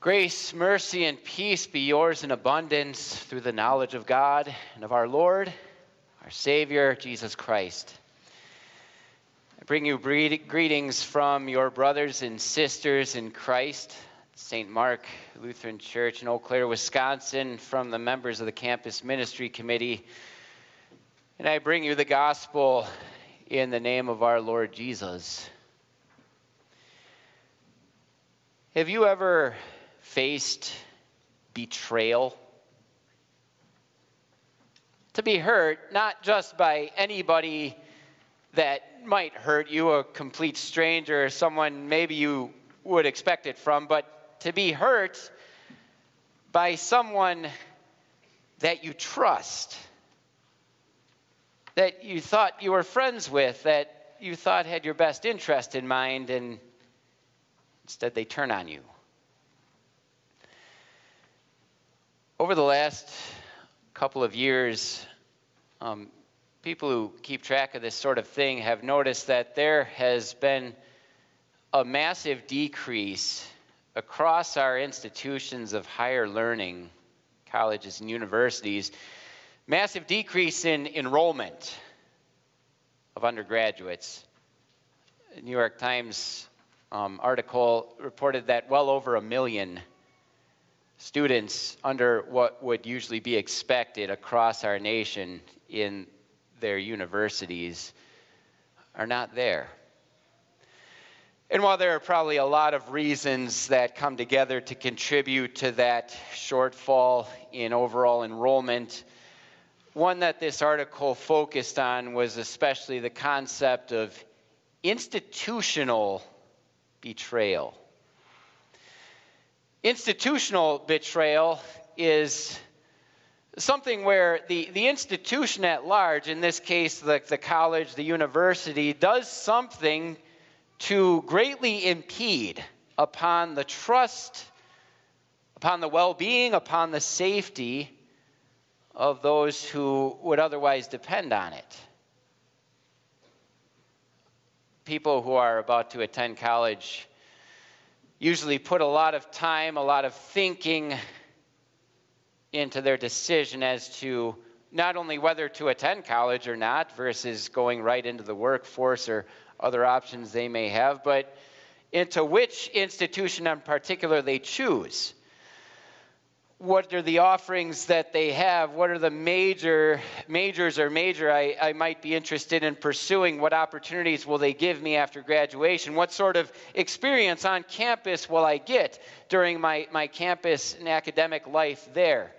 Grace, mercy, and peace be yours in abundance through the knowledge of God and of our Lord, our Savior, Jesus Christ. I bring you greetings from your brothers and sisters in Christ, St. Mark Lutheran Church in Eau Claire, Wisconsin, from the members of the Campus Ministry Committee. And I bring you the gospel in the name of our Lord Jesus. Have you ever faced betrayal. To be hurt, not just by anybody that might hurt you, a complete stranger, someone maybe you would expect it from, but to be hurt by someone that you trust, that you thought you were friends with, that you thought had your best interest in mind, and instead they turn on you. Over the last couple of years, um, people who keep track of this sort of thing have noticed that there has been a massive decrease across our institutions of higher learning, colleges and universities, massive decrease in enrollment of undergraduates. The New York Times um, article reported that well over a million students under what would usually be expected across our nation in their universities are not there. And while there are probably a lot of reasons that come together to contribute to that shortfall in overall enrollment, one that this article focused on was especially the concept of institutional betrayal. Institutional betrayal is something where the, the institution at large, in this case the, the college, the university, does something to greatly impede upon the trust, upon the well being, upon the safety of those who would otherwise depend on it. People who are about to attend college usually put a lot of time, a lot of thinking into their decision as to not only whether to attend college or not versus going right into the workforce or other options they may have, but into which institution in particular they choose what are the offerings that they have? What are the major majors or major I, I might be interested in pursuing? What opportunities will they give me after graduation? What sort of experience on campus will i get during my, my campus and academic life there?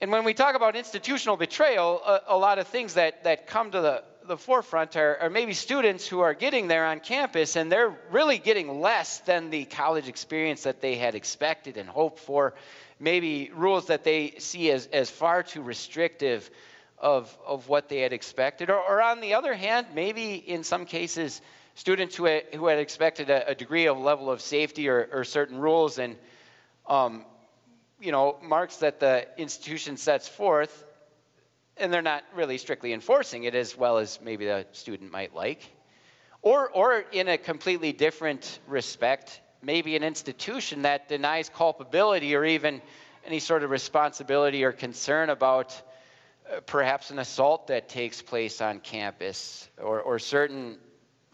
And when we talk about institutional betrayal a, a lot of things that, that come to the the forefront are, are, maybe students who are getting there on campus and they're really getting less than the college experience that they had expected and hoped for. Maybe rules that they see as, as far too restrictive of, of what they had expected. Or, or on the other hand, maybe in some cases, students who had, who had expected a, a degree of level of safety or, or certain rules and um, you know marks that the institution sets forth and they're not really strictly enforcing it as well as maybe the student might like. Or, or in a completely different respect, maybe an institution that denies culpability or even any sort of responsibility or concern about uh, perhaps an assault that takes place on campus or, or certain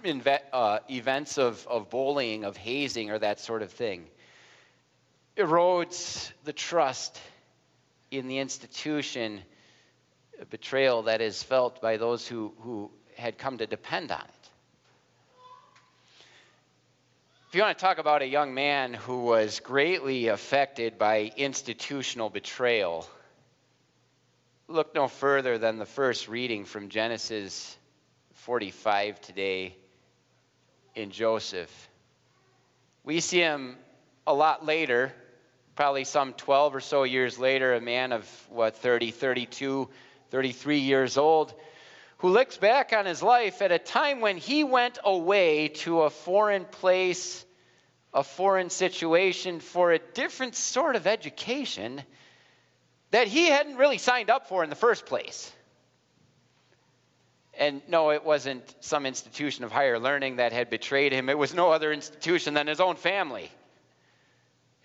inve- uh, events of, of bullying, of hazing, or that sort of thing. Erodes the trust in the institution betrayal that is felt by those who, who had come to depend on it. If you want to talk about a young man who was greatly affected by institutional betrayal, look no further than the first reading from Genesis 45 today in Joseph. We see him a lot later, probably some 12 or so years later, a man of what, 30, 32, 33 years old, who looks back on his life at a time when he went away to a foreign place, a foreign situation for a different sort of education that he hadn't really signed up for in the first place. And no, it wasn't some institution of higher learning that had betrayed him. It was no other institution than his own family.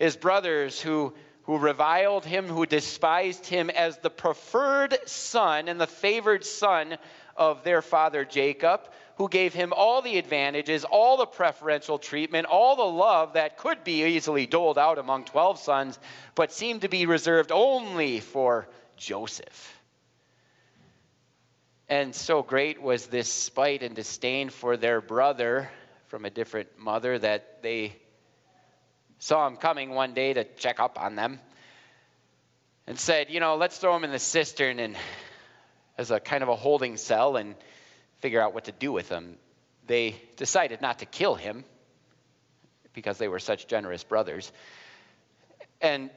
his brothers who, who reviled him, who despised him as the preferred son and the favored son of their father Jacob, who gave him all the advantages, all the preferential treatment, all the love that could be easily doled out among 12 sons, but seemed to be reserved only for Joseph. And so great was this spite and disdain for their brother from a different mother that they saw him coming one day to check up on them and said, You know, let's throw him in the cistern and as a kind of a holding cell and figure out what to do with him. They decided not to kill him because they were such generous brothers. And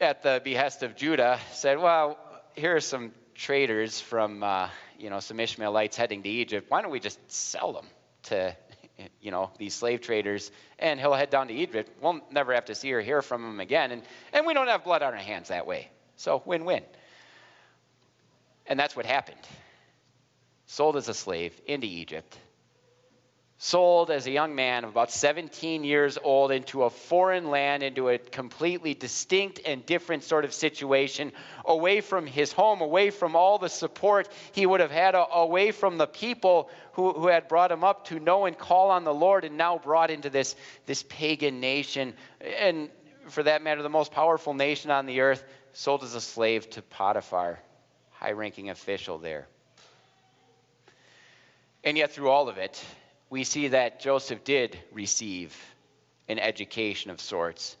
at the behest of Judah, said, Well, here are some traders from, uh, you know, some Ishmaelites heading to Egypt. Why don't we just sell them to, Eh, you know, these slave traders? And he'll head down to Egypt. We'll never have to see or hear from him again. And, and we don't have blood on our hands that way. So win win. And that's what happened. Sold as a slave into Egypt. Sold as a young man of about 17 years old into a foreign land, into a completely distinct and different sort of situation, away from his home, away from all the support he would have had, away from the people who, who had brought him up to know and call on the Lord, and now brought into this, this pagan nation. And for that matter, the most powerful nation on the earth, sold as a slave to Potiphar high ranking official there. And yet, through all of it, we see that Joseph did receive an education of sorts.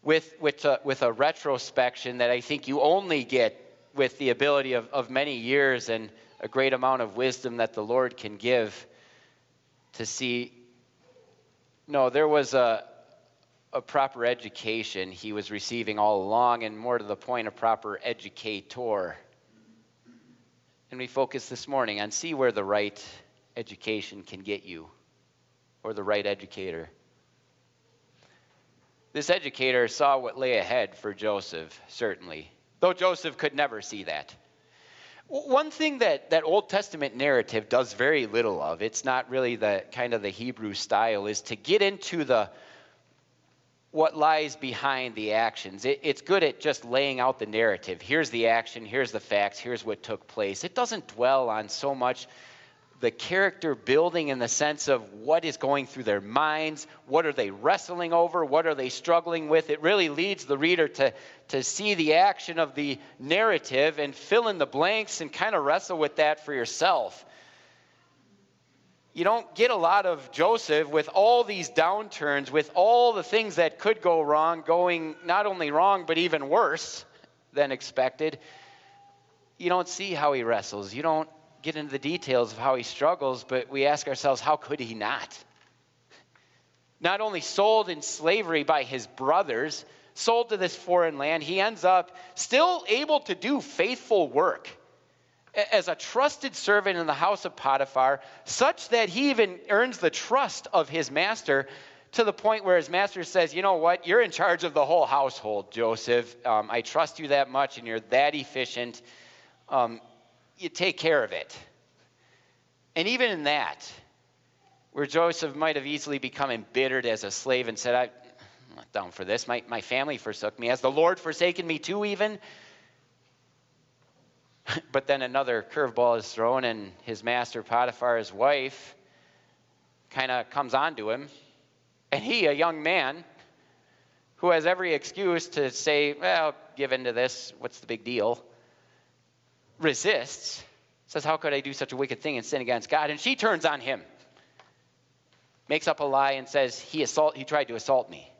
With, with, a, with a retrospection that I think you only get with the ability of, of many years and a great amount of wisdom that the Lord can give to see no, there was a, a proper education he was receiving all along, and more to the point, a proper educator and we focus this morning on see where the right education can get you or the right educator. This educator saw what lay ahead for Joseph, certainly, though Joseph could never see that. One thing that, that Old Testament narrative does very little of, it's not really the kind of the Hebrew style, is to get into the what lies behind the actions. It, it's good at just laying out the narrative. Here's the action, here's the facts, here's what took place. It doesn't dwell on so much the character building in the sense of what is going through their minds, what are they wrestling over, what are they struggling with. It really leads the reader to, to see the action of the narrative and fill in the blanks and kind of wrestle with that for yourself you don't get a lot of Joseph with all these downturns, with all the things that could go wrong, going not only wrong, but even worse than expected. You don't see how he wrestles. You don't get into the details of how he struggles, but we ask ourselves, how could he not? Not only sold in slavery by his brothers, sold to this foreign land, he ends up still able to do faithful work as a trusted servant in the house of Potiphar, such that he even earns the trust of his master to the point where his master says, You know what? You're in charge of the whole household, Joseph. Um, I trust you that much, and you're that efficient. Um, you take care of it. And even in that, where Joseph might have easily become embittered as a slave and said, I'm not down for this. My, my family forsook me. Has the Lord forsaken me too, even? But then another curveball is thrown, and his master, Potiphar's wife, kind of comes on to him. And he, a young man, who has every excuse to say, well, give in to this, what's the big deal? Resists, says, How could I do such a wicked thing and sin against God? And she turns on him, makes up a lie, and says, He, assault, he tried to assault me.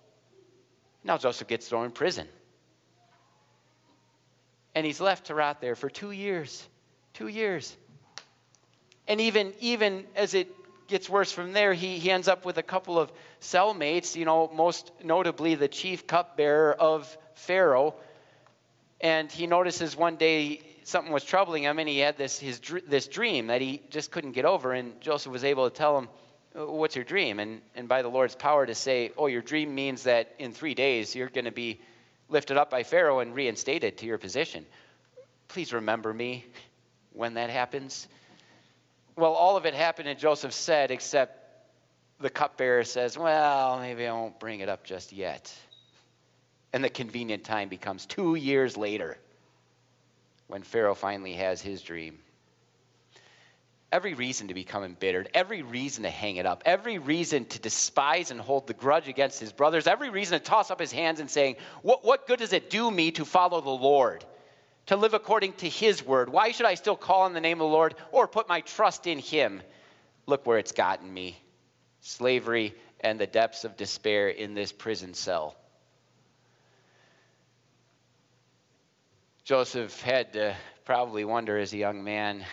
Now Joseph gets thrown in prison and he's left to rot there for two years. Two years. And even, even as it gets worse from there, he, he ends up with a couple of cellmates, you know, most notably the chief cupbearer of Pharaoh. And he notices one day something was troubling him, and he had this, his, this dream that he just couldn't get over. And Joseph was able to tell him, uh, What's your dream? And, and by the Lord's power to say, Oh, your dream means that in three days you're going to be lifted up by Pharaoh and reinstated to your position. Please remember me when that happens. Well, all of it happened and Joseph said, except the cupbearer says, Well, maybe I won't bring it up just yet. And the convenient time becomes two years later when Pharaoh finally has his dream. Every reason to become embittered, every reason to hang it up, every reason to despise and hold the grudge against his brothers, every reason to toss up his hands and saying, What, what good does it do me to follow the Lord? To live according to his word? Why should I still call on the name of the Lord or put my trust in him? Look where it's gotten me slavery and the depths of despair in this prison cell. Joseph had to probably wonder as a young man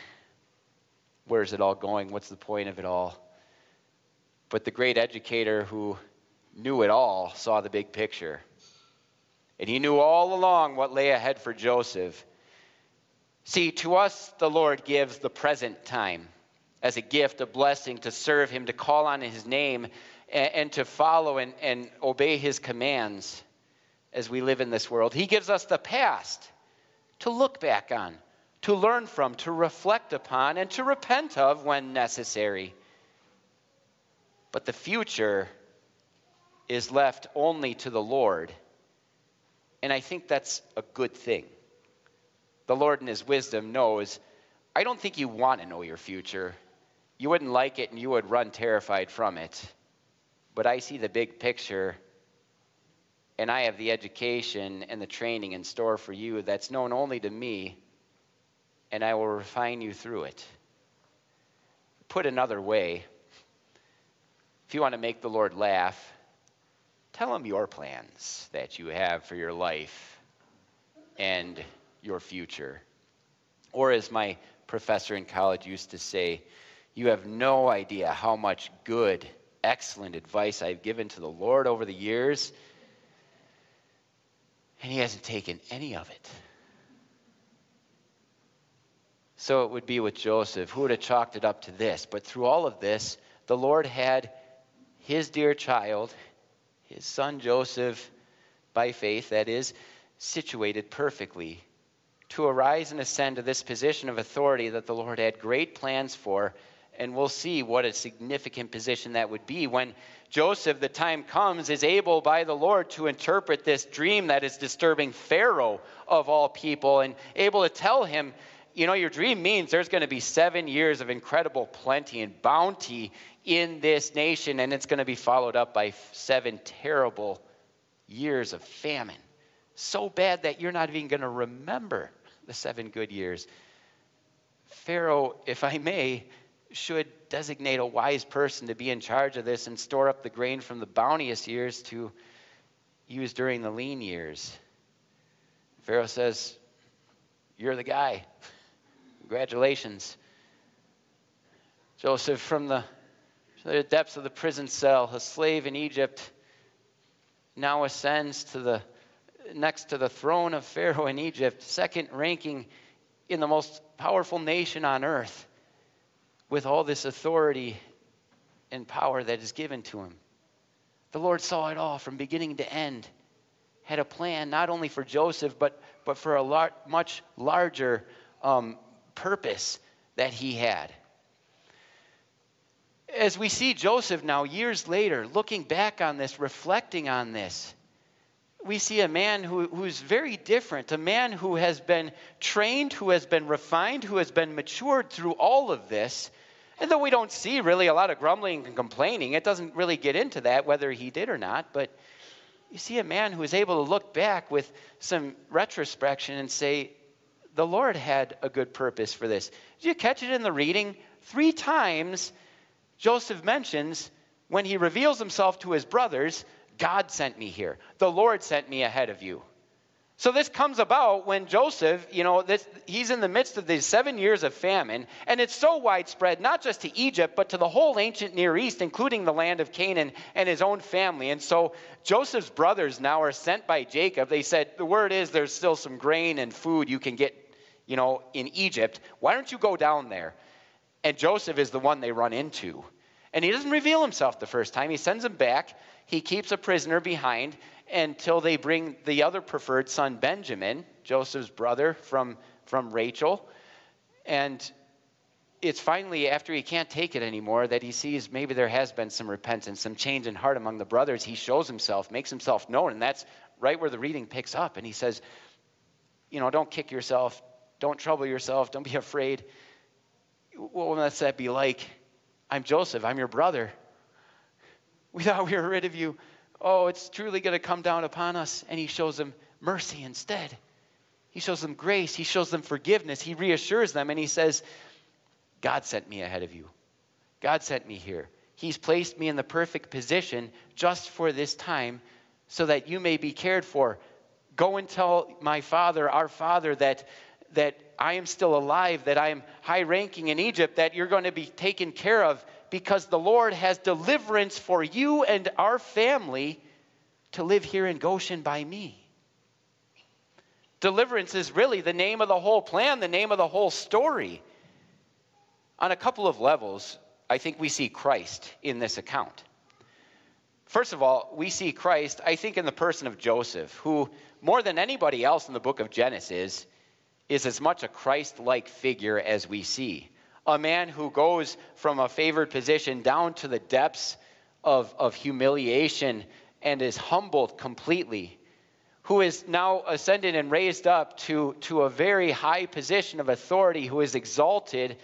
where's it all going? What's the point of it all? But the great educator who knew it all saw the big picture. And he knew all along what lay ahead for Joseph. See, to us, the Lord gives the present time as a gift, a blessing to serve him, to call on his name, and, and to follow and, and obey his commands as we live in this world. He gives us the past to look back on, to learn from, to reflect upon, and to repent of when necessary. But the future is left only to the Lord. And I think that's a good thing. The Lord, in His wisdom, knows I don't think you want to know your future. You wouldn't like it and you would run terrified from it. But I see the big picture and I have the education and the training in store for you that's known only to me, and I will refine you through it. Put another way, if you want to make the Lord laugh, tell him your plans that you have for your life and your future. Or, as my professor in college used to say, you have no idea how much good, excellent advice I've given to the Lord over the years and he hasn't taken any of it. So it would be with Joseph, who would have chalked it up to this. But through all of this, the Lord had his dear child, his son Joseph, by faith, that is, situated perfectly to arise and ascend to this position of authority that the Lord had great plans for. And we'll see what a significant position that would be when Joseph, the time comes, is able by the Lord to interpret this dream that is disturbing Pharaoh of all people and able to tell him, you know, your dream means there's going to be seven years of incredible plenty and bounty in this nation, and it's going to be followed up by seven terrible years of famine. So bad that you're not even going to remember the seven good years. Pharaoh, if I may, should designate a wise person to be in charge of this and store up the grain from the bounteous years to use during the lean years. Pharaoh says, You're the guy. Congratulations. Joseph, from the, from the depths of the prison cell, a slave in Egypt, now ascends to the next to the throne of Pharaoh in Egypt, second ranking in the most powerful nation on earth with all this authority and power that is given to him. The Lord saw it all from beginning to end, had a plan not only for Joseph, but, but for a lar- much larger um, purpose that he had. As we see Joseph now, years later, looking back on this, reflecting on this, we see a man who, who's very different, a man who has been trained, who has been refined, who has been matured through all of this, and though we don't see really a lot of grumbling and complaining, it doesn't really get into that whether he did or not. But you see a man who is able to look back with some retrospection and say, the Lord had a good purpose for this. Did you catch it in the reading? Three times Joseph mentions when he reveals himself to his brothers, God sent me here. The Lord sent me ahead of you. So this comes about when Joseph, you know, this, he's in the midst of these seven years of famine, and it's so widespread, not just to Egypt, but to the whole ancient Near East, including the land of Canaan and his own family. And so Joseph's brothers now are sent by Jacob. They said, the word is there's still some grain and food you can get, you know, in Egypt. Why don't you go down there? And Joseph is the one they run into. And he doesn't reveal himself the first time. He sends them back. He keeps a prisoner behind until they bring the other preferred son, Benjamin, Joseph's brother from, from Rachel. And it's finally after he can't take it anymore that he sees maybe there has been some repentance, some change in heart among the brothers. He shows himself, makes himself known, and that's right where the reading picks up. And he says, You know, don't kick yourself, don't trouble yourself, don't be afraid. What must that be like? I'm Joseph, I'm your brother. We thought we were rid of you. Oh, it's truly going to come down upon us. And he shows them mercy instead. He shows them grace. He shows them forgiveness. He reassures them and he says, God sent me ahead of you. God sent me here. He's placed me in the perfect position just for this time so that you may be cared for. Go and tell my father, our father, that, that I am still alive, that I am high ranking in Egypt, that you're going to be taken care of because the Lord has deliverance for you and our family to live here in Goshen by me. Deliverance is really the name of the whole plan, the name of the whole story. On a couple of levels, I think we see Christ in this account. First of all, we see Christ, I think, in the person of Joseph, who, more than anybody else in the book of Genesis, is as much a Christ like figure as we see. A man who goes from a favored position down to the depths of, of humiliation and is humbled completely who is now ascended and raised up to, to a very high position of authority, who is exalted,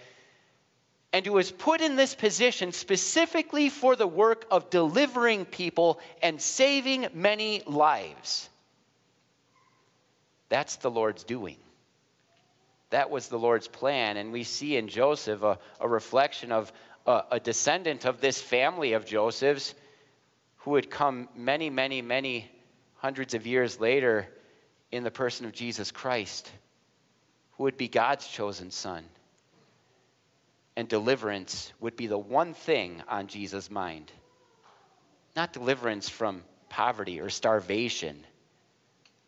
and who is put in this position specifically for the work of delivering people and saving many lives. That's the Lord's doing. That was the Lord's plan. And we see in Joseph a, a reflection of a, a descendant of this family of Joseph's who would come many, many, many hundreds of years later in the person of Jesus Christ, who would be God's chosen son. And deliverance would be the one thing on Jesus' mind. Not deliverance from poverty or starvation,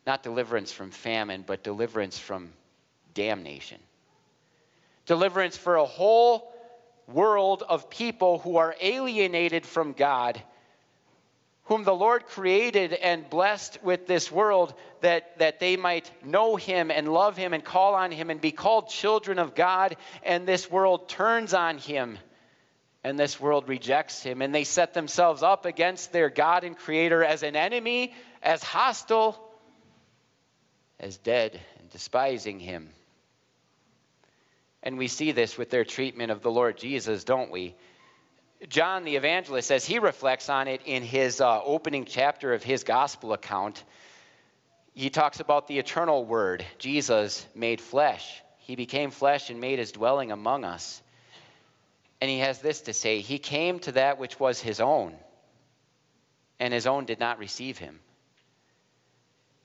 not deliverance from famine, but deliverance from damnation. Deliverance for a whole world of people who are alienated from God whom the Lord created and blessed with this world, that, that they might know him and love him and call on him and be called children of God. And this world turns on him and this world rejects him. And they set themselves up against their God and Creator as an enemy, as hostile, as dead, and despising him. And we see this with their treatment of the Lord Jesus, don't we? John the evangelist, says he reflects on it in his uh, opening chapter of his gospel account, he talks about the eternal word, Jesus made flesh. He became flesh and made his dwelling among us. And he has this to say He came to that which was his own, and his own did not receive him.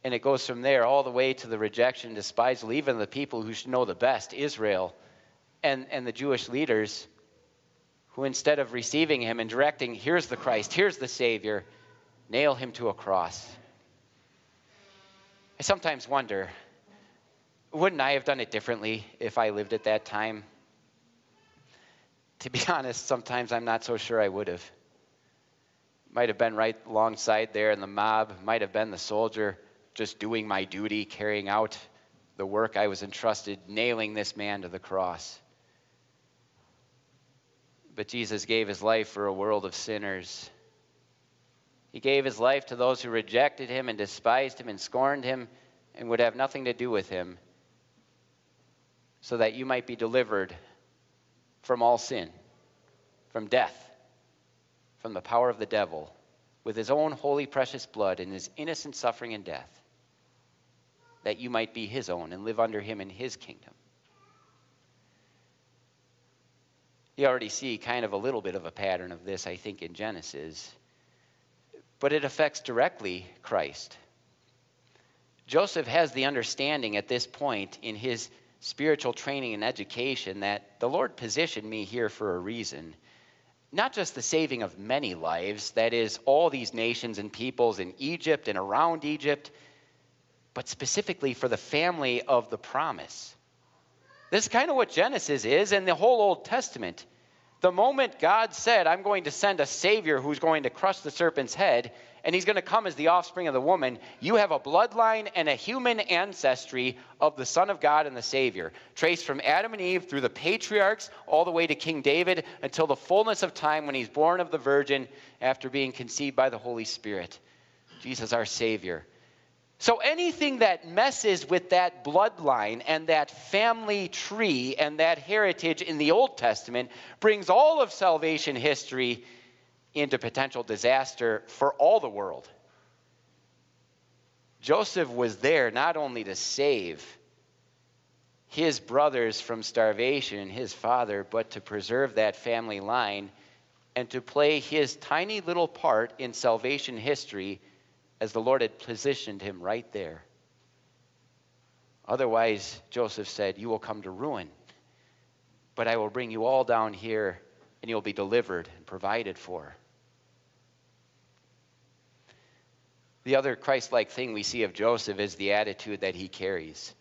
And it goes from there all the way to the rejection, despisal, even the people who should know the best, Israel, and, and the Jewish leaders who instead of receiving him and directing, here's the Christ, here's the Savior, nail him to a cross. I sometimes wonder, wouldn't I have done it differently if I lived at that time? To be honest, sometimes I'm not so sure I would have. Might have been right alongside there in the mob, might have been the soldier just doing my duty, carrying out the work I was entrusted, nailing this man to the cross. But Jesus gave his life for a world of sinners. He gave his life to those who rejected him and despised him and scorned him and would have nothing to do with him, so that you might be delivered from all sin, from death, from the power of the devil, with his own holy, precious blood and his innocent suffering and death, that you might be his own and live under him in his kingdom. You already see kind of a little bit of a pattern of this, I think, in Genesis. But it affects directly Christ. Joseph has the understanding at this point in his spiritual training and education that the Lord positioned me here for a reason. Not just the saving of many lives, that is, all these nations and peoples in Egypt and around Egypt, but specifically for the family of the promise. This is kind of what Genesis is and the whole Old Testament. The moment God said, I'm going to send a Savior who's going to crush the serpent's head, and he's going to come as the offspring of the woman, you have a bloodline and a human ancestry of the Son of God and the Savior, traced from Adam and Eve through the patriarchs all the way to King David until the fullness of time when he's born of the Virgin after being conceived by the Holy Spirit. Jesus, our Savior. So anything that messes with that bloodline and that family tree and that heritage in the Old Testament brings all of salvation history into potential disaster for all the world. Joseph was there not only to save his brothers from starvation, and his father, but to preserve that family line and to play his tiny little part in salvation history as the Lord had positioned him right there. Otherwise, Joseph said, You will come to ruin, but I will bring you all down here and you'll be delivered and provided for. The other Christ like thing we see of Joseph is the attitude that he carries,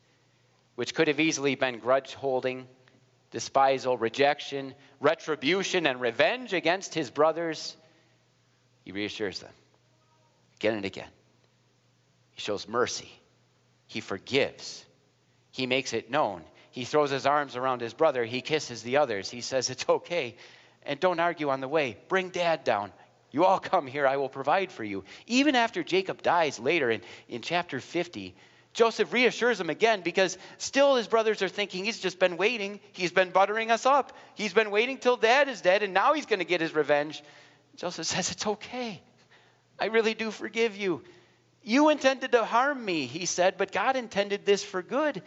which could have easily been grudge holding, despisal, rejection, retribution, and revenge against his brothers. He reassures them again and again. He shows mercy, he forgives, he makes it known. He throws his arms around his brother, he kisses the others, he says, It's okay. And don't argue on the way. Bring dad down. You all come here, I will provide for you. Even after Jacob dies later in, in chapter 50, Joseph reassures him again because still his brothers are thinking he's just been waiting. He's been buttering us up. He's been waiting till dad is dead, and now he's going to get his revenge. Joseph says, It's okay. I really do forgive you. You intended to harm me, he said, but God intended this for good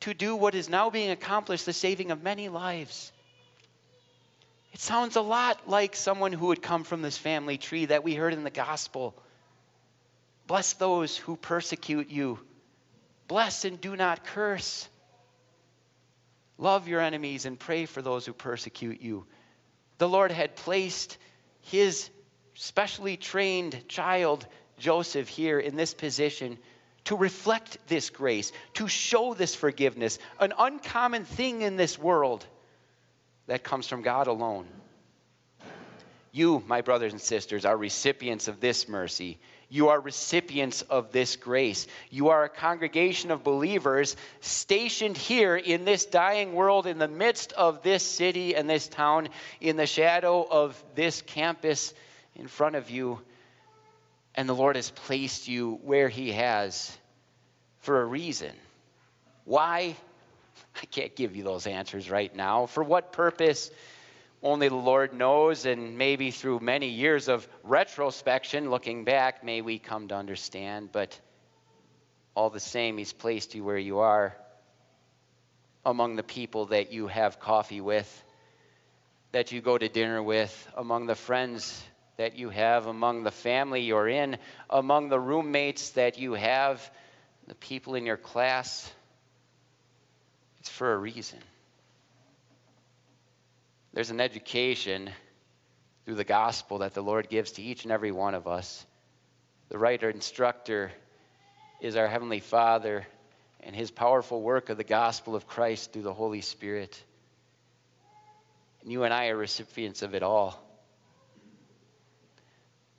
to do what is now being accomplished, the saving of many lives. It sounds a lot like someone who would come from this family tree that we heard in the gospel. Bless those who persecute you. Bless and do not curse. Love your enemies and pray for those who persecute you. The Lord had placed his specially trained child, Joseph, here in this position to reflect this grace, to show this forgiveness, an uncommon thing in this world that comes from God alone. You, my brothers and sisters, are recipients of this mercy. You are recipients of this grace. You are a congregation of believers stationed here in this dying world, in the midst of this city and this town, in the shadow of this campus in front of you. And the Lord has placed you where He has for a reason. Why? I can't give you those answers right now. For what purpose? Only the Lord knows, and maybe through many years of retrospection, looking back, may we come to understand. But all the same, He's placed you where you are among the people that you have coffee with, that you go to dinner with, among the friends that you have, among the family you're in, among the roommates that you have, the people in your class. It's for a reason. There's an education through the gospel that the Lord gives to each and every one of us. The writer instructor is our Heavenly Father and His powerful work of the gospel of Christ through the Holy Spirit. And you and I are recipients of it all.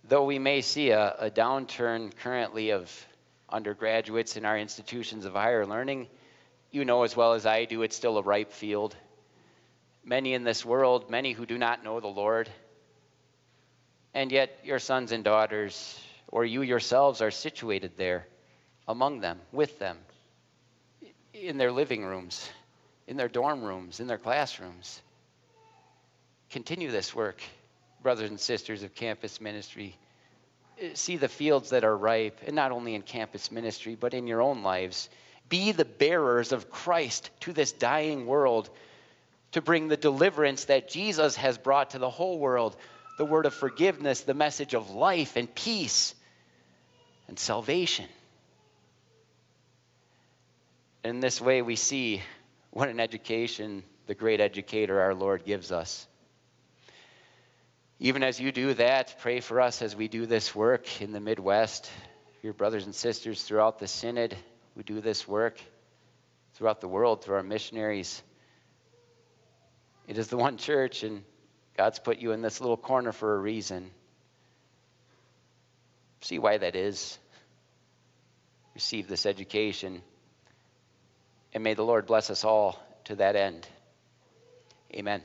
Though we may see a, a downturn currently of undergraduates in our institutions of higher learning, you know as well as I do, it's still a ripe field. Many in this world, many who do not know the Lord, and yet your sons and daughters, or you yourselves, are situated there among them, with them, in their living rooms, in their dorm rooms, in their classrooms. Continue this work, brothers and sisters of campus ministry uh, see the fields that are ripe, and not only in campus ministry, but in your own lives. Be the bearers of Christ to this dying world to bring the deliverance that Jesus has brought to the whole world the word of forgiveness, the message of life and peace and salvation. In this way, we see what an education the great educator our Lord gives us. Even as you do that, pray for us as we do this work in the Midwest, your brothers and sisters throughout the Synod who do this work throughout the world through our missionaries. It is the one church, and God's put you in this little corner for a reason. see why that is. Receive this education. And may the Lord bless us all to that end. Amen.